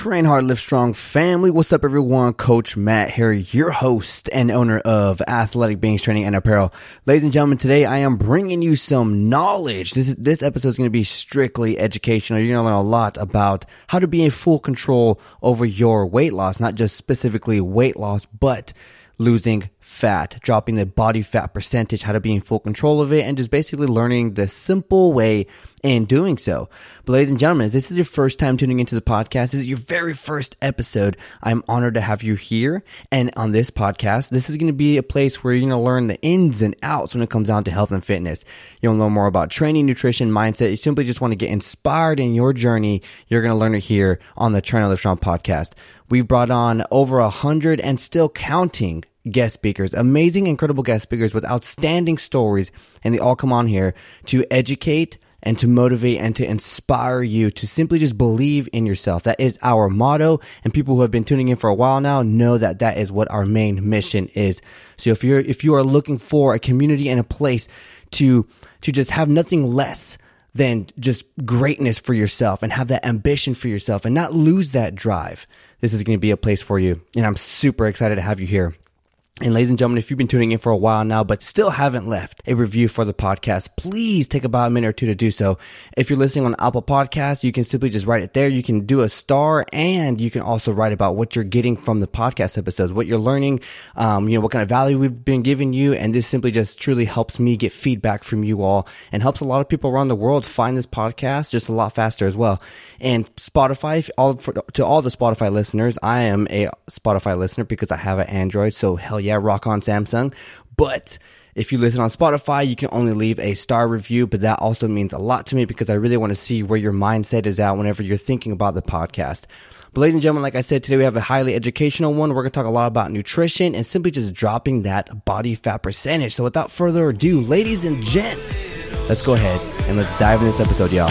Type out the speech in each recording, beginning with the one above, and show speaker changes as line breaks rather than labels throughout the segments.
Train Hard, Live Strong family. What's up, everyone? Coach Matt here, your host and owner of Athletic Beings Training and Apparel. Ladies and gentlemen, today I am bringing you some knowledge. This is, this episode is going to be strictly educational. You're going to learn a lot about how to be in full control over your weight loss, not just specifically weight loss, but losing fat, dropping the body fat percentage, how to be in full control of it, and just basically learning the simple way in doing so. But ladies and gentlemen, if this is your first time tuning into the podcast, this is your very first episode. I'm honored to have you here. And on this podcast, this is going to be a place where you're going to learn the ins and outs when it comes down to health and fitness. You'll know more about training, nutrition, mindset. You simply just want to get inspired in your journey. You're going to learn it here on the Train Live Strong podcast. We've brought on over a hundred and still counting guest speakers, amazing, incredible guest speakers with outstanding stories. And they all come on here to educate and to motivate and to inspire you to simply just believe in yourself. That is our motto. And people who have been tuning in for a while now know that that is what our main mission is. So if you're, if you are looking for a community and a place to, to just have nothing less than just greatness for yourself and have that ambition for yourself and not lose that drive, this is going to be a place for you. And I'm super excited to have you here. And ladies and gentlemen, if you've been tuning in for a while now, but still haven't left a review for the podcast, please take about a minute or two to do so. If you're listening on Apple Podcasts, you can simply just write it there. You can do a star and you can also write about what you're getting from the podcast episodes, what you're learning, um, you know, what kind of value we've been giving you. And this simply just truly helps me get feedback from you all and helps a lot of people around the world find this podcast just a lot faster as well. And Spotify, all for, to all the Spotify listeners, I am a Spotify listener because I have an Android. So hell yeah, rock on Samsung. But if you listen on Spotify, you can only leave a star review, but that also means a lot to me because I really want to see where your mindset is at whenever you're thinking about the podcast. But ladies and gentlemen, like I said, today we have a highly educational one. We're going to talk a lot about nutrition and simply just dropping that body fat percentage. So without further ado, ladies and gents, let's go ahead and let's dive in this episode, y'all.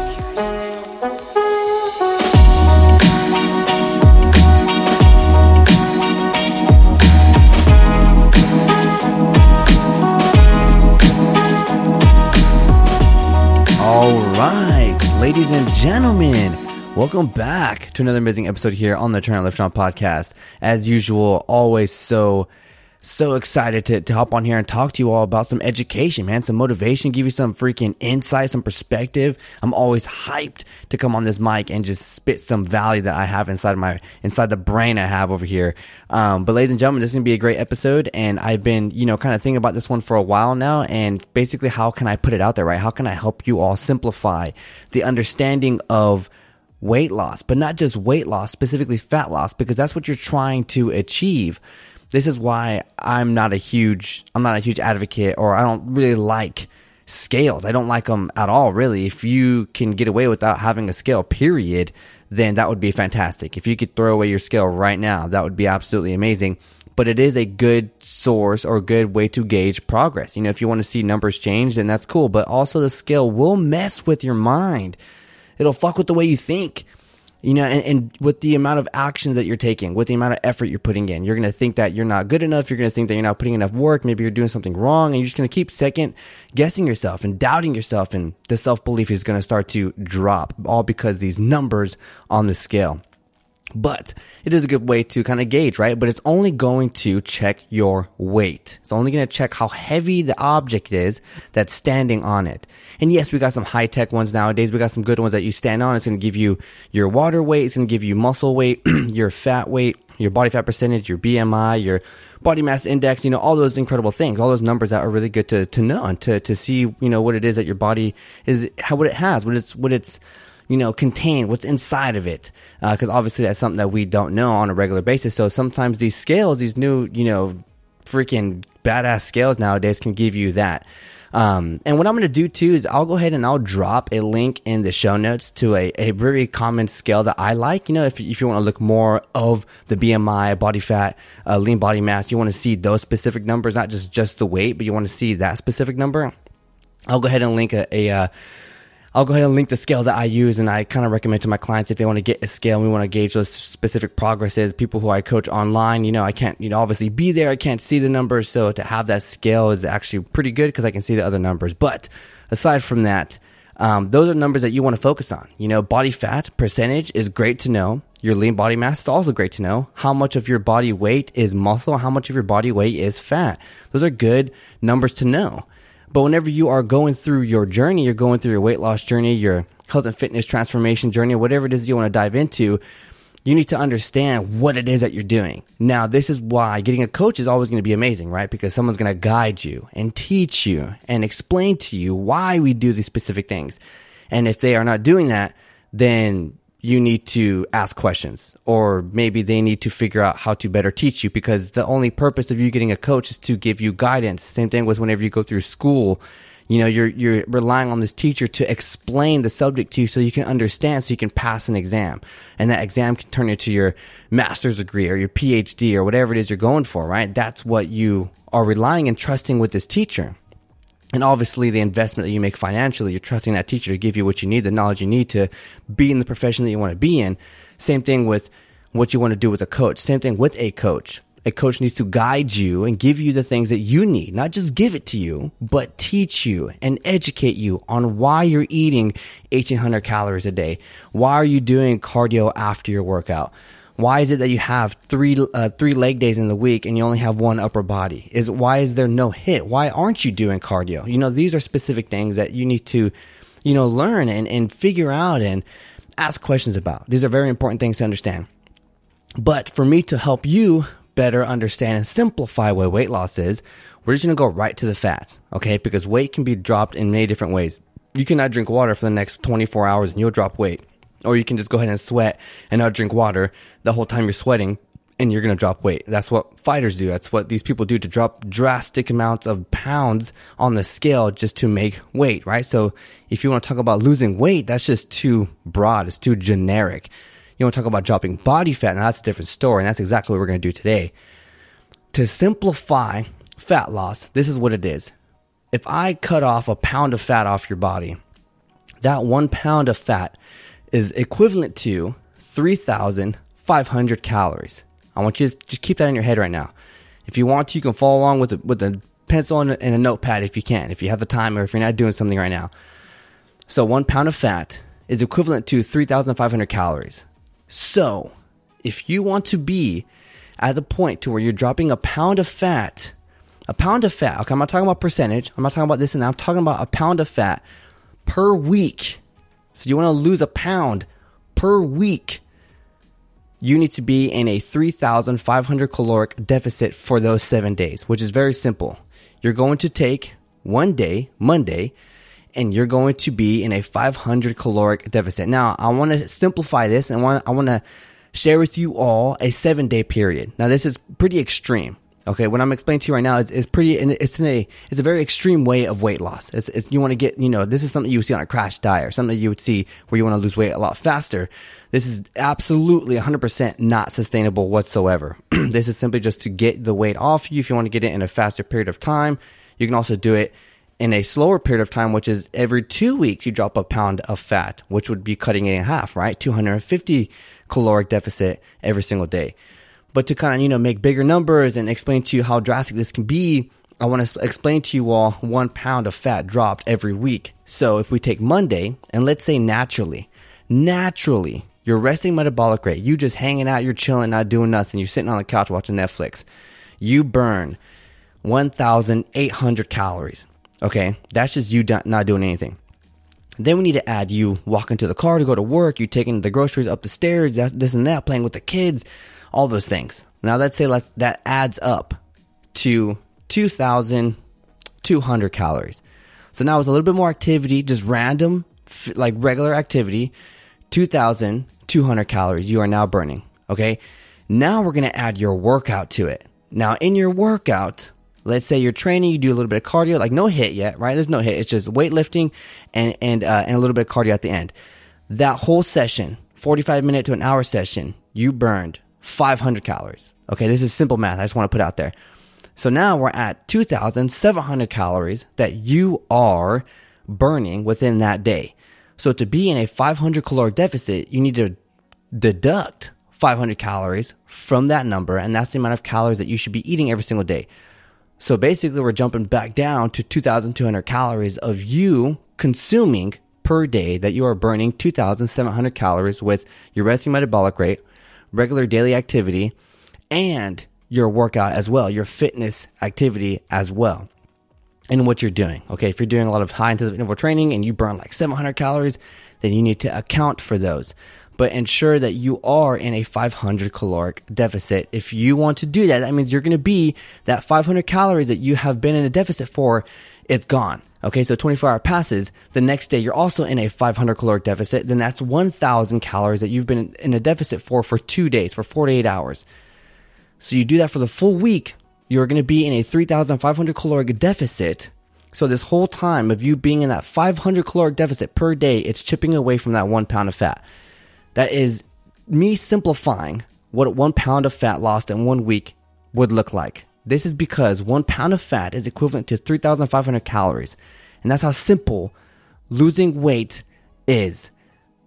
Ladies and gentlemen, welcome back to another amazing episode here on the Hard Live Strong podcast. As usual, always so so excited to, to hop on here and talk to you all about some education, man, some motivation, give you some freaking insight, some perspective. I'm always hyped to come on this mic and just spit some value that I have inside my inside the brain I have over here. Um, but ladies and gentlemen, this is gonna be a great episode, and I've been, you know, kind of thinking about this one for a while now, and basically, how can I put it out there, right? How can I help you all simplify the understanding of weight loss, but not just weight loss, specifically fat loss, because that's what you're trying to achieve this is why I'm not a huge I'm not a huge advocate or I don't really like scales. I don't like them at all really. If you can get away without having a scale period, then that would be fantastic. If you could throw away your scale right now, that would be absolutely amazing. But it is a good source or good way to gauge progress. You know, if you want to see numbers change, then that's cool. But also the scale will mess with your mind. It'll fuck with the way you think you know, and, and, with the amount of actions that you're taking, with the amount of effort you're putting in, you're going to think that you're not good enough. You're going to think that you're not putting enough work. Maybe you're doing something wrong and you're just going to keep second guessing yourself and doubting yourself. And the self belief is going to start to drop all because these numbers on the scale. But it is a good way to kind of gauge, right? But it's only going to check your weight. It's only going to check how heavy the object is that's standing on it. And yes, we got some high tech ones nowadays. We got some good ones that you stand on. It's going to give you your water weight. It's going to give you muscle weight, your fat weight, your body fat percentage, your BMI, your body mass index, you know, all those incredible things, all those numbers that are really good to, to know and to, to see, you know, what it is that your body is, how, what it has, what it's, what it's, you know, contain, what's inside of it. Because uh, obviously that's something that we don't know on a regular basis. So sometimes these scales, these new, you know, freaking badass scales nowadays can give you that. Um, and what I'm going to do too is I'll go ahead and I'll drop a link in the show notes to a, a very common scale that I like. You know, if, if you want to look more of the BMI, body fat, uh, lean body mass, you want to see those specific numbers, not just, just the weight, but you want to see that specific number. I'll go ahead and link a, a uh, I'll go ahead and link the scale that I use and I kind of recommend to my clients if they want to get a scale and we want to gauge those specific progresses. People who I coach online, you know, I can't, you know, obviously be there. I can't see the numbers. So to have that scale is actually pretty good because I can see the other numbers. But aside from that, um, those are numbers that you want to focus on. You know, body fat percentage is great to know. Your lean body mass is also great to know. How much of your body weight is muscle? How much of your body weight is fat? Those are good numbers to know. But whenever you are going through your journey, you're going through your weight loss journey, your health and fitness transformation journey, whatever it is you want to dive into, you need to understand what it is that you're doing. Now, this is why getting a coach is always going to be amazing, right? Because someone's going to guide you and teach you and explain to you why we do these specific things. And if they are not doing that, then you need to ask questions or maybe they need to figure out how to better teach you because the only purpose of you getting a coach is to give you guidance. Same thing with whenever you go through school. You know, you're, you're relying on this teacher to explain the subject to you so you can understand, so you can pass an exam. And that exam can turn into your master's degree or your PhD or whatever it is you're going for, right? That's what you are relying and trusting with this teacher. And obviously, the investment that you make financially, you're trusting that teacher to give you what you need, the knowledge you need to be in the profession that you want to be in. Same thing with what you want to do with a coach. Same thing with a coach. A coach needs to guide you and give you the things that you need, not just give it to you, but teach you and educate you on why you're eating 1800 calories a day. Why are you doing cardio after your workout? Why is it that you have three uh, three leg days in the week and you only have one upper body? Is why is there no HIIT? Why aren't you doing cardio? You know, these are specific things that you need to, you know, learn and, and figure out and ask questions about. These are very important things to understand. But for me to help you better understand and simplify what weight loss is, we're just gonna go right to the facts, okay? Because weight can be dropped in many different ways. You cannot drink water for the next 24 hours and you'll drop weight. Or you can just go ahead and sweat and not drink water the whole time you're sweating and you're going to drop weight. That's what fighters do. That's what these people do to drop drastic amounts of pounds on the scale just to make weight, right? So if you want to talk about losing weight, that's just too broad. It's too generic. You want to talk about dropping body fat, now that's a different story. And that's exactly what we're going to do today. To simplify fat loss, this is what it is. If I cut off a pound of fat off your body, that one pound of fat is equivalent to 3,500 calories. I want you to just keep that in your head right now. If you want to, you can follow along with a, with a pencil and a, and a notepad if you can, if you have the time or if you're not doing something right now. So one pound of fat is equivalent to 3,500 calories. So if you want to be at the point to where you're dropping a pound of fat, a pound of fat, okay, I'm not talking about percentage, I'm not talking about this and that, I'm talking about a pound of fat per week so you want to lose a pound per week. You need to be in a 3,500 caloric deficit for those seven days, which is very simple. You're going to take one day, Monday, and you're going to be in a 500 caloric deficit. Now, I want to simplify this and I want to share with you all a seven day period. Now, this is pretty extreme. Okay, what I'm explaining to you right now is, is pretty. It's in a it's a very extreme way of weight loss. It's, it's, you want to get you know this is something you would see on a crash diet or something you would see where you want to lose weight a lot faster. This is absolutely 100% not sustainable whatsoever. this is simply just to get the weight off you. If you want to get it in a faster period of time, you can also do it in a slower period of time, which is every two weeks you drop a pound of fat, which would be cutting it in half, right? 250 caloric deficit every single day. But to kind of, you know, make bigger numbers and explain to you how drastic this can be, I want to explain to you all one pound of fat dropped every week. So if we take Monday and let's say naturally, naturally, your resting metabolic rate, you just hanging out, you're chilling, not doing nothing, you're sitting on the couch watching Netflix, you burn 1,800 calories. Okay, that's just you not doing anything. Then we need to add you walking to the car to go to work, you taking the groceries up the stairs, this and that, playing with the kids, all those things. Now let's say let's, that adds up to 2,200 calories. So now it's a little bit more activity, just random, like regular activity, 2,200 calories you are now burning. Okay. Now we're going to add your workout to it. Now in your workout, Let's say you're training, you do a little bit of cardio, like no HIIT yet, right? There's no HIIT. It's just weightlifting and and uh, and a little bit of cardio at the end. That whole session, 45 minute to an hour session, you burned 500 calories. Okay, this is simple math. I just want to put out there. So now we're at 2,700 calories that you are burning within that day. So to be in a 500 caloric deficit, you need to deduct 500 calories from that number, and that's the amount of calories that you should be eating every single day. So basically, we're jumping back down to 2,200 calories of you consuming per day that you are burning 2,700 calories with your resting metabolic rate, regular daily activity, and your workout as well, your fitness activity as well, and what you're doing. Okay, if you're doing a lot of high intensity interval training and you burn like 700 calories, then you need to account for those. But ensure that you are in a 500 caloric deficit. If you want to do that, that means you're going to be that 500 calories that you have been in a deficit for, it's gone. Okay, so 24 hour passes. The next day, you're also in a 500 caloric deficit. Then that's 1,000 calories that you've been in a deficit for for two days, for 48 hours. So you do that for the full week, you're going to be in a 3,500 caloric deficit. So this whole time of you being in that 500 caloric deficit per day, it's chipping away from that one pound of fat. That is me simplifying what one pound of fat lost in one week would look like. This is because one pound of fat is equivalent to 3,500 calories. And that's how simple losing weight is.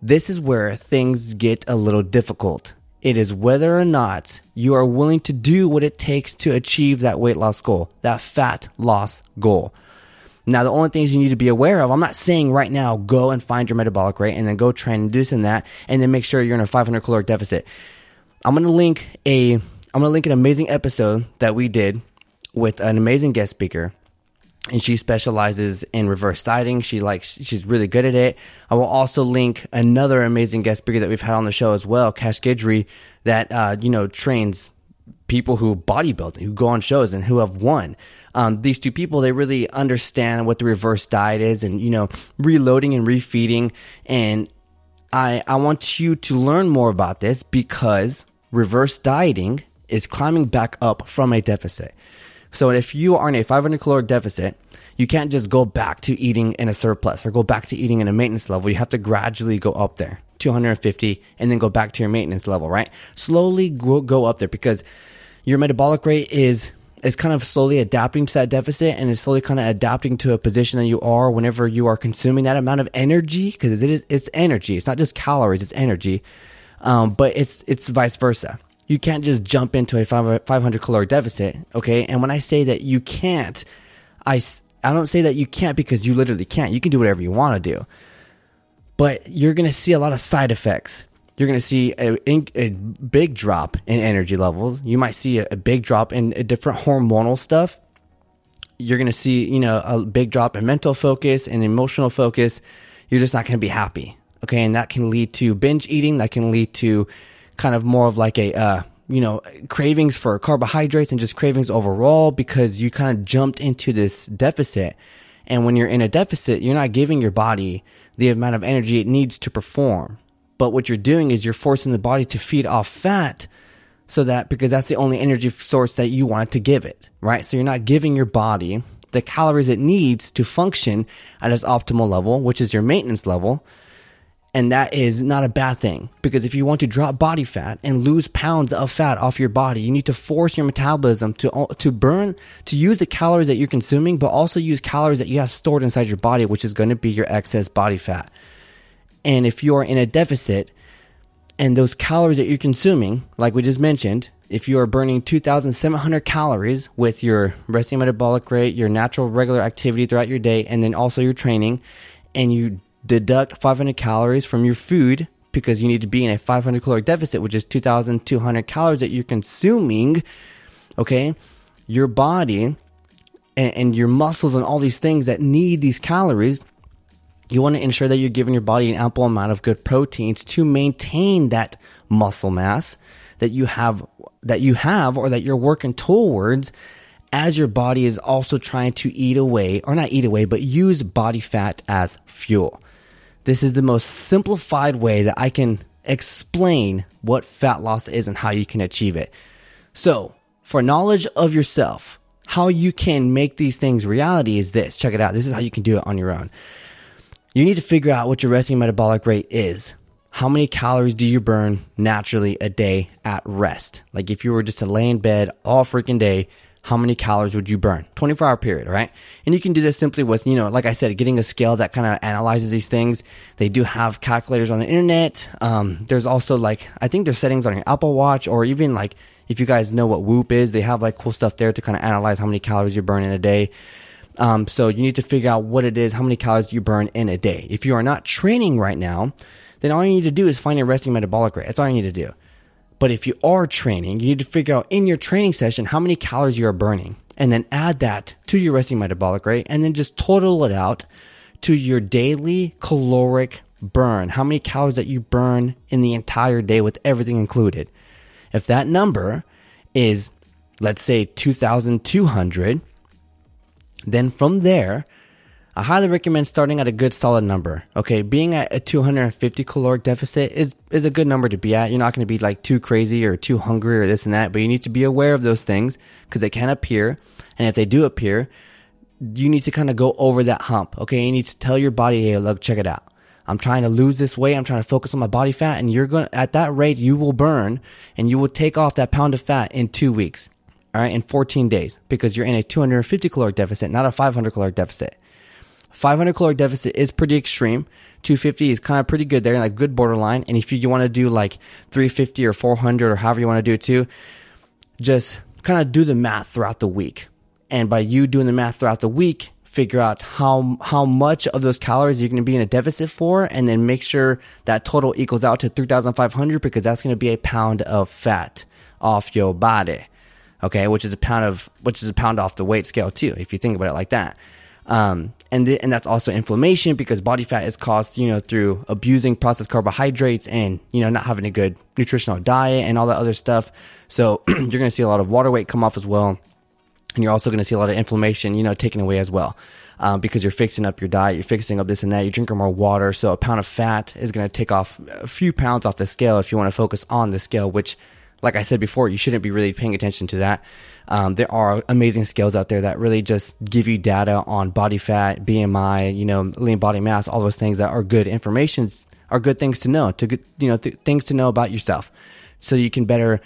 This is where things get a little difficult. It is whether or not you are willing to do what it takes to achieve that weight loss goal, that fat loss goal. Now, the only things you need to be aware of, I'm not saying right now go and find your metabolic rate and then go try and do this and that and then make sure you're in a 500 caloric deficit. I'm going to link a, I'm going to link an amazing episode that we did with an amazing guest speaker and she specializes in reverse dieting. She likes, she's really good at it. I will also link another amazing guest speaker that we've had on the show as well, Cash Guidry, that, uh, you know, trains people who bodybuild, who go on shows and who have won. Um, these two people, they really understand what the reverse diet is and, you know, reloading and refeeding. And I, I want you to learn more about this because reverse dieting is climbing back up from a deficit. So if you are in a 500 caloric deficit, you can't just go back to eating in a surplus or go back to eating in a maintenance level. You have to gradually go up there, 250, and then go back to your maintenance level, right? Slowly go, up there because your metabolic rate is is kind of slowly adapting to that deficit and is slowly kind of adapting to a position that you are whenever you are consuming that amount of energy because it is it's energy. It's not just calories, it's energy. Um, but it's it's vice versa you can't just jump into a 500 caloric deficit. Okay. And when I say that you can't, I, I don't say that you can't because you literally can't. You can do whatever you want to do. But you're going to see a lot of side effects. You're going to see a, a, big drop in energy levels. You might see a, a big drop in uh, different hormonal stuff. You're going to see, you know, a big drop in mental focus and emotional focus. You're just not going to be happy. Okay. And that can lead to binge eating. That can lead to, kind of more of like a, uh, you know, cravings for carbohydrates and just cravings overall because you kind of jumped into this deficit. And when you're in a deficit, you're not giving your body the amount of energy it needs to perform. But what you're doing is you're forcing the body to feed off fat so that because that's the only energy source that you want to give it, right? So you're not giving your body the calories it needs to function at its optimal level, which is your maintenance level. And that is not a bad thing because if you want to drop body fat and lose pounds of fat off your body, you need to force your metabolism to, to burn, to use the calories that you're consuming, but also use calories that you have stored inside your body, which is going to be your excess body fat. And if you're in a deficit and those calories that you're consuming, like we just mentioned, if you are burning 2,700 calories with your resting metabolic rate, your natural regular activity throughout your day, and then also your training, and you deduct 500 calories from your food because you need to be in a 500 caloric deficit, which is 2,200 calories that you're consuming. Okay. Your body and, and, your muscles and all these things that need these calories, you want to ensure that you're giving your body an ample amount of good proteins to maintain that muscle mass that you have, that you have or that you're working towards as your body is also trying to eat away, or not eat away, but use body fat as fuel. This is the most simplified way that I can explain what fat loss is and how you can achieve it. So, for knowledge of yourself, how you can make these things reality is this. Check it out. This is how you can do it on your own. You need to figure out what your resting metabolic rate is. How many calories do you burn naturally a day at rest? Like if you were just to lay in bed all freaking day, how many calories would you burn? 24 hour period, right? And you can do this simply with, you know, like I said, getting a scale that kind of analyzes these things. They do have calculators on the internet. Um, there's also like, I think there's settings on your Apple Watch or even like, if you guys know what Whoop is, they have like cool stuff there to kind of analyze how many calories you burn in a day. Um, so you need to figure out what it is, how many calories you burn in a day. If you are not training right now, then all you need to do is find your resting metabolic rate. That's all you need to do. But if you are training, you need to figure out in your training session how many calories you are burning and then add that to your resting metabolic rate and then just total it out to your daily caloric burn. How many calories that you burn in the entire day with everything included. If that number is, let's say 2,200, then from there, I highly recommend starting at a good solid number. Okay, being at a 250 caloric deficit is is a good number to be at. You're not going to be like too crazy or too hungry or this and that, but you need to be aware of those things because they can appear, and if they do appear, you need to kind of go over that hump. Okay, you need to tell your body, hey, look, check it out. I'm trying to lose this weight. I'm trying to focus on my body fat, and you're going to at that rate you will burn, and you will take off that pound of fat in two weeks. All right, in 14 days because you're in a 250 caloric deficit, not a 500 caloric deficit. 500 caloric deficit is pretty extreme. 250 is kind of pretty good there, like good borderline. And if you, you want to do like 350 or 400 or however you want to do it too, just kind of do the math throughout the week. And by you doing the math throughout the week, figure out how how much of those calories you're going to be in a deficit for, and then make sure that total equals out to 3,500 because that's going to be a pound of fat off your body. Okay, which is a pound of which is a pound off the weight scale too, if you think about it like that. Um, and th- and that's also inflammation because body fat is caused, you know, through abusing processed carbohydrates and you know not having a good nutritional diet and all that other stuff. So you're going to see a lot of water weight come off as well, and you're also going to see a lot of inflammation, you know, taken away as well. Um, because you're fixing up your diet, you're fixing up this and that, you're drinking more water. So a pound of fat is going to take off a few pounds off the scale if you want to focus on the scale, which, like I said before, you shouldn't be really paying attention to that. Um, there are amazing scales out there that really just give you data on body fat, BMI, you know, lean body mass, all those things that are good information, are good things to know, to you know, th- things to know about yourself, so you can better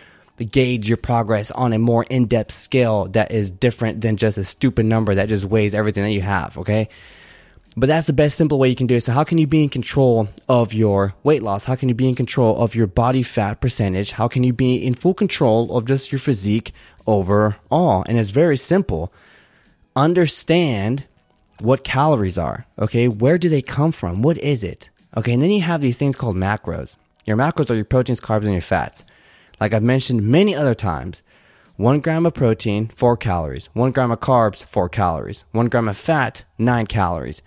gauge your progress on a more in-depth scale that is different than just a stupid number that just weighs everything that you have. Okay. But that's the best simple way you can do it. So how can you be in control of your weight loss? How can you be in control of your body fat percentage? How can you be in full control of just your physique overall? And it's very simple. Understand what calories are. Okay. Where do they come from? What is it? Okay. And then you have these things called macros. Your macros are your proteins, carbs, and your fats. Like I've mentioned many other times, one gram of protein, four calories. One gram of carbs, four calories. One gram of fat, nine calories.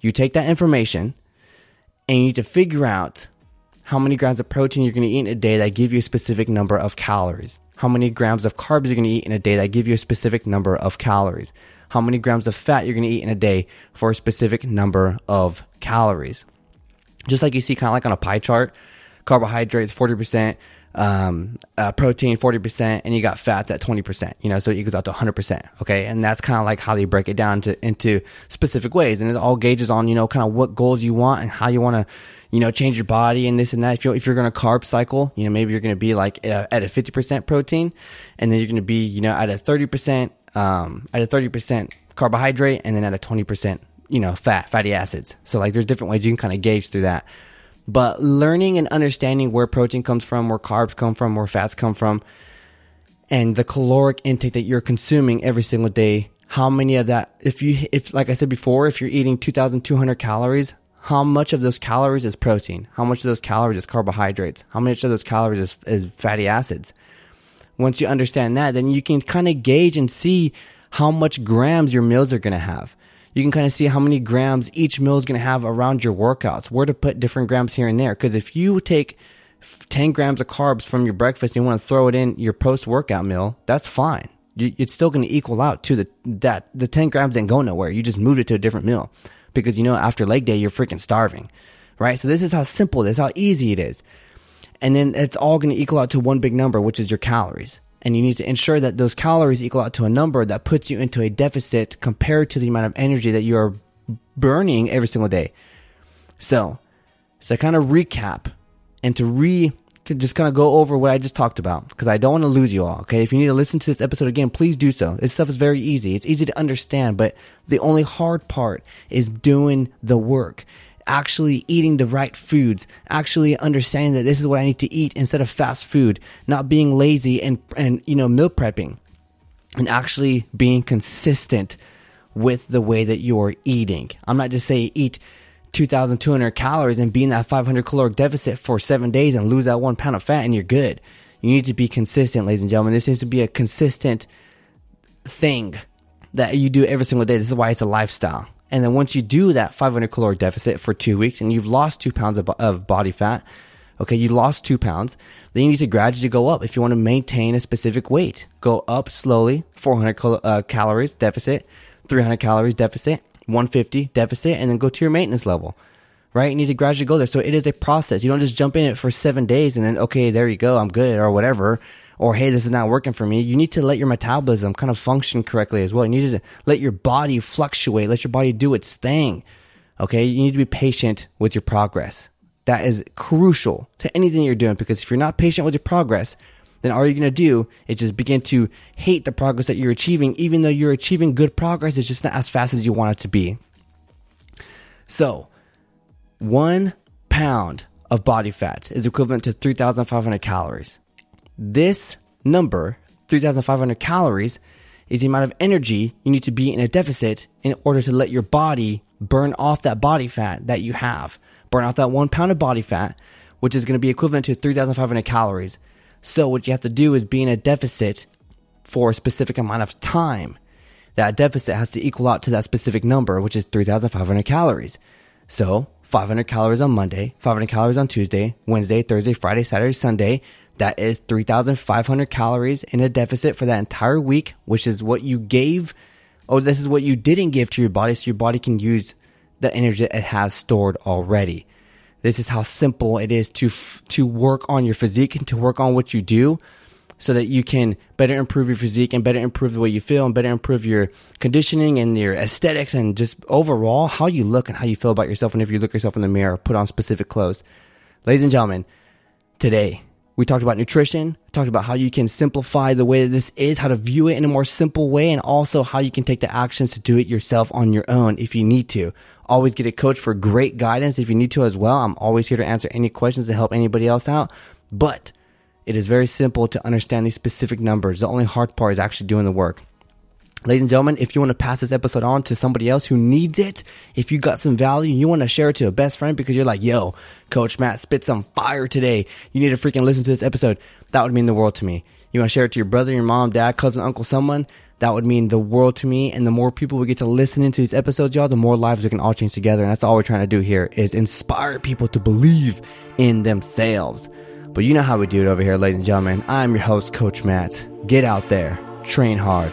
You take that information and you need to figure out how many grams of protein you're going to eat in a day that give you a specific number of calories. How many grams of carbs you're going to eat in a day that give you a specific number of calories. How many grams of fat you're going to eat in a day for a specific number of calories. Just like you see kind of like on a pie chart, carbohydrates 40%, um, uh, protein 40% and you got fats at 20%, you know, so it equals out to 100%. Okay. And that's kind of like how they break it down to, into specific ways. And it all gauges on, you know, kind of what goals you want and how you want to, you know, change your body and this and that. If you're, if you're going to carb cycle, you know, maybe you're going to be like at a 50% protein and then you're going to be, you know, at a 30%, um, at a 30% carbohydrate and then at a 20%, you know, fat, fatty acids. So like there's different ways you can kind of gauge through that. But learning and understanding where protein comes from, where carbs come from, where fats come from, and the caloric intake that you're consuming every single day, how many of that, if you, if, like I said before, if you're eating 2,200 calories, how much of those calories is protein? How much of those calories is carbohydrates? How much of those calories is, is fatty acids? Once you understand that, then you can kind of gauge and see how much grams your meals are going to have you can kind of see how many grams each meal is going to have around your workouts, where to put different grams here and there. Because if you take 10 grams of carbs from your breakfast and you want to throw it in your post workout meal, that's fine. it's still going to equal out to the, that, the 10 grams didn't go nowhere. You just moved it to a different meal because you know, after leg day, you're freaking starving, right? So this is how simple it is, how easy it is. And then it's all going to equal out to one big number, which is your calories. And you need to ensure that those calories equal out to a number that puts you into a deficit compared to the amount of energy that you are burning every single day. So, to kind of recap and to re to just kind of go over what I just talked about because I don't want to lose you all. Okay. If you need to listen to this episode again, please do so. This stuff is very easy. It's easy to understand, but the only hard part is doing the work actually eating the right foods, actually understanding that this is what I need to eat instead of fast food, not being lazy and, and, you know, meal prepping and actually being consistent with the way that you're eating. I'm not just saying eat 2,200 calories and be in that 500 caloric deficit for seven days and lose that one pound of fat and you're good. You need to be consistent, ladies and gentlemen. This needs to be a consistent thing that you do every single day. This is why it's a lifestyle. And then once you do that 500 caloric deficit for two weeks and you've lost two pounds of, of body fat, okay, you lost two pounds, then you need to gradually go up if you want to maintain a specific weight. Go up slowly, 400 cal- uh, calories deficit, 300 calories deficit, 150 deficit, and then go to your maintenance level. Right? You need to gradually go there. So it is a process. You don't just jump in it for seven days and then, okay, there you go, I'm good or whatever or hey, this is not working for me, you need to let your metabolism kind of function correctly as well. You need to let your body fluctuate, let your body do its thing. Okay. You need to be patient with your progress. That is crucial to anything you're doing because if you're not patient with your progress, then all you're going to do is just begin to hate the progress that you're achieving, even though you're achieving good progress. It's just not as fast as you want it to be. So, one pound of body fat is equivalent to 3,500 calories. This number, 3,500 calories, is the amount of energy you need to be in a deficit in order to let your body burn off that body fat that you have. Burn off that one pound of body fat, which is going to be equivalent to 3,500 calories. So, what you have to do is be in a deficit for a specific amount of time. That deficit has to equal out to that specific number, which is 3,500 calories. So, 500 calories on Monday, 500 calories on Tuesday, Wednesday, Thursday, Friday, Saturday, Sunday, that is 3,500 calories in a deficit for that entire week, which is what you gave. Oh, this is what you didn't give to your body, so your body can use the energy it has stored already. This is how simple it is to to work on your physique and to work on what you do, so that you can better improve your physique and better improve the way you feel and better improve your conditioning and your aesthetics and just overall how you look and how you feel about yourself whenever you look yourself in the mirror, put on specific clothes. Ladies and gentlemen, today we talked about nutrition, talked about how you can simplify the way that this is, how to view it in a more simple way, and also how you can take the actions to do it yourself on your own if you need to. Always get a coach for great guidance if you need to as well. I'm always here to answer any questions to help anybody else out. But it is very simple to understand these specific numbers. The only hard part is actually doing the work. Ladies and gentlemen, if you want to pass this episode on to somebody else who needs it, if you got some value, you want to share it to a best friend because you're like, yo, Coach Matt spit some fire today. You need to freaking listen to this episode. That would mean the world to me. You want to share it to your brother, your mom, dad, cousin, uncle, someone. That would mean the world to me. And the more people we get to listen into these episodes, y'all, the more lives we can all change together. And that's all we're trying to do here is inspire people to believe in themselves. But you know how we do it over here, ladies and gentlemen. I'm your host, Coach Matt. Get out there, train hard